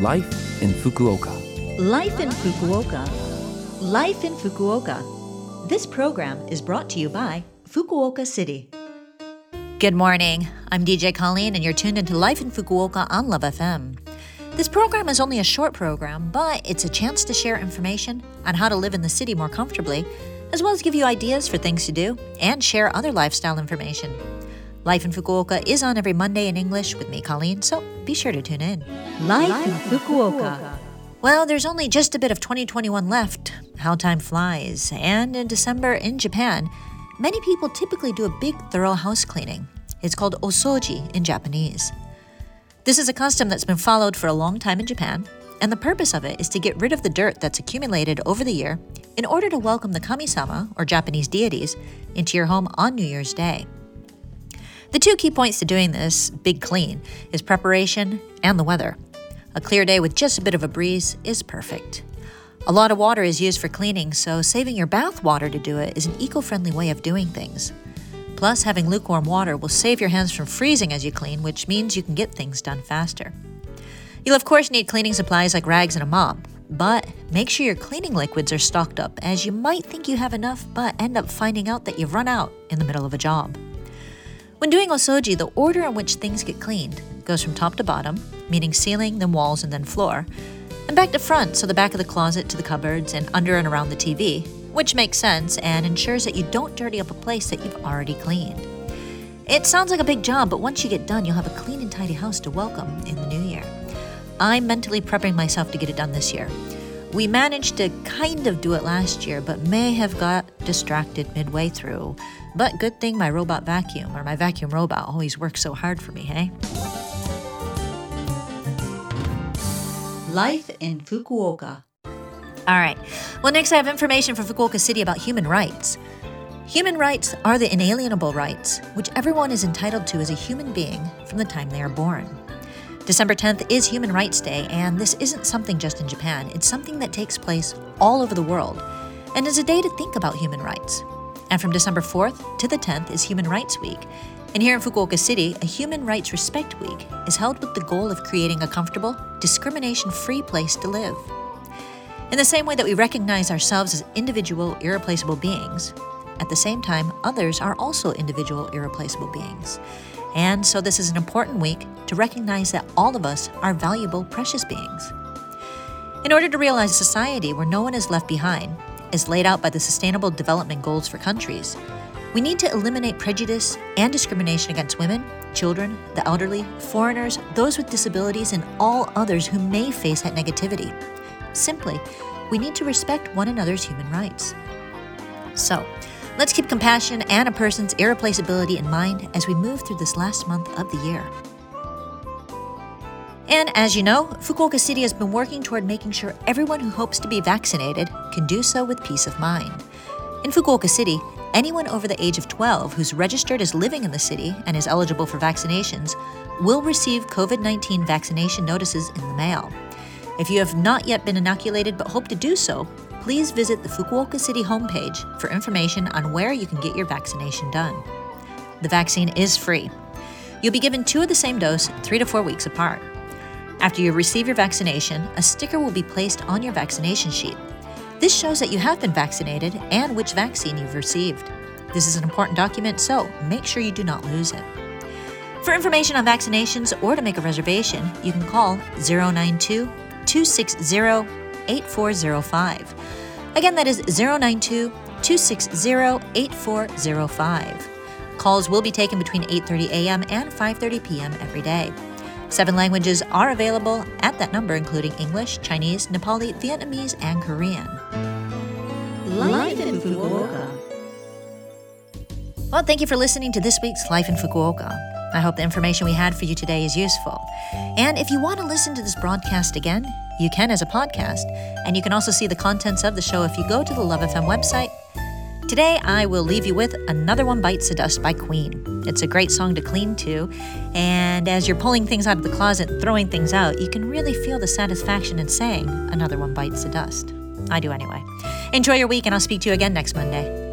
Life in Fukuoka. Life in Fukuoka. Life in Fukuoka. This program is brought to you by Fukuoka City. Good morning. I'm DJ Colleen, and you're tuned into Life in Fukuoka on Love FM. This program is only a short program, but it's a chance to share information on how to live in the city more comfortably, as well as give you ideas for things to do and share other lifestyle information. Life in Fukuoka is on every Monday in English with me, Colleen, so be sure to tune in. Life, in Fukuoka. Well, there's only just a bit of 2021 left. How time flies. And in December in Japan, many people typically do a big, thorough house cleaning. It's called osoji in Japanese. This is a custom that's been followed for a long time in Japan, and the purpose of it is to get rid of the dirt that's accumulated over the year in order to welcome the kami-sama, or Japanese deities, into your home on New Year's Day. The two key points to doing this big clean is preparation and the weather. A clear day with just a bit of a breeze is perfect. A lot of water is used for cleaning, so saving your bath water to do it is an eco friendly way of doing things. Plus, having lukewarm water will save your hands from freezing as you clean, which means you can get things done faster. You'll, of course, need cleaning supplies like rags and a mop, but make sure your cleaning liquids are stocked up, as you might think you have enough but end up finding out that you've run out in the middle of a job. When doing osoji, the order in which things get cleaned goes from top to bottom, meaning ceiling, then walls, and then floor, and back to front, so the back of the closet to the cupboards and under and around the TV, which makes sense and ensures that you don't dirty up a place that you've already cleaned. It sounds like a big job, but once you get done, you'll have a clean and tidy house to welcome in the new year. I'm mentally prepping myself to get it done this year. We managed to kind of do it last year, but may have got distracted midway through. But good thing my robot vacuum, or my vacuum robot, always works so hard for me, hey? Life in Fukuoka. All right. Well, next I have information from Fukuoka City about human rights. Human rights are the inalienable rights which everyone is entitled to as a human being from the time they are born. December 10th is Human Rights Day, and this isn't something just in Japan. It's something that takes place all over the world and is a day to think about human rights. And from December 4th to the 10th is Human Rights Week. And here in Fukuoka City, a Human Rights Respect Week is held with the goal of creating a comfortable, discrimination free place to live. In the same way that we recognize ourselves as individual, irreplaceable beings, at the same time, others are also individual, irreplaceable beings. And so, this is an important week to recognize that all of us are valuable, precious beings. In order to realize a society where no one is left behind, as laid out by the Sustainable Development Goals for countries, we need to eliminate prejudice and discrimination against women, children, the elderly, foreigners, those with disabilities, and all others who may face that negativity. Simply, we need to respect one another's human rights. So, let's keep compassion and a person's irreplaceability in mind as we move through this last month of the year. And as you know, Fukuoka City has been working toward making sure everyone who hopes to be vaccinated can do so with peace of mind. In Fukuoka City, anyone over the age of 12 who's registered as living in the city and is eligible for vaccinations will receive COVID 19 vaccination notices in the mail. If you have not yet been inoculated but hope to do so, please visit the Fukuoka City homepage for information on where you can get your vaccination done. The vaccine is free. You'll be given two of the same dose three to four weeks apart. After you receive your vaccination, a sticker will be placed on your vaccination sheet. This shows that you have been vaccinated and which vaccine you've received. This is an important document, so make sure you do not lose it. For information on vaccinations or to make a reservation, you can call 092 260 8405. Again, that is 092 260 8405. Calls will be taken between 8:30 a.m. and 5:30 p.m. every day. Seven languages are available at that number, including English, Chinese, Nepali, Vietnamese, and Korean. Life in Fukuoka. Well, thank you for listening to this week's Life in Fukuoka. I hope the information we had for you today is useful. And if you want to listen to this broadcast again, you can as a podcast, and you can also see the contents of the show if you go to the Love FM website Today, I will leave you with Another One Bites the Dust by Queen. It's a great song to clean to, and as you're pulling things out of the closet and throwing things out, you can really feel the satisfaction in saying, Another One Bites the Dust. I do anyway. Enjoy your week, and I'll speak to you again next Monday.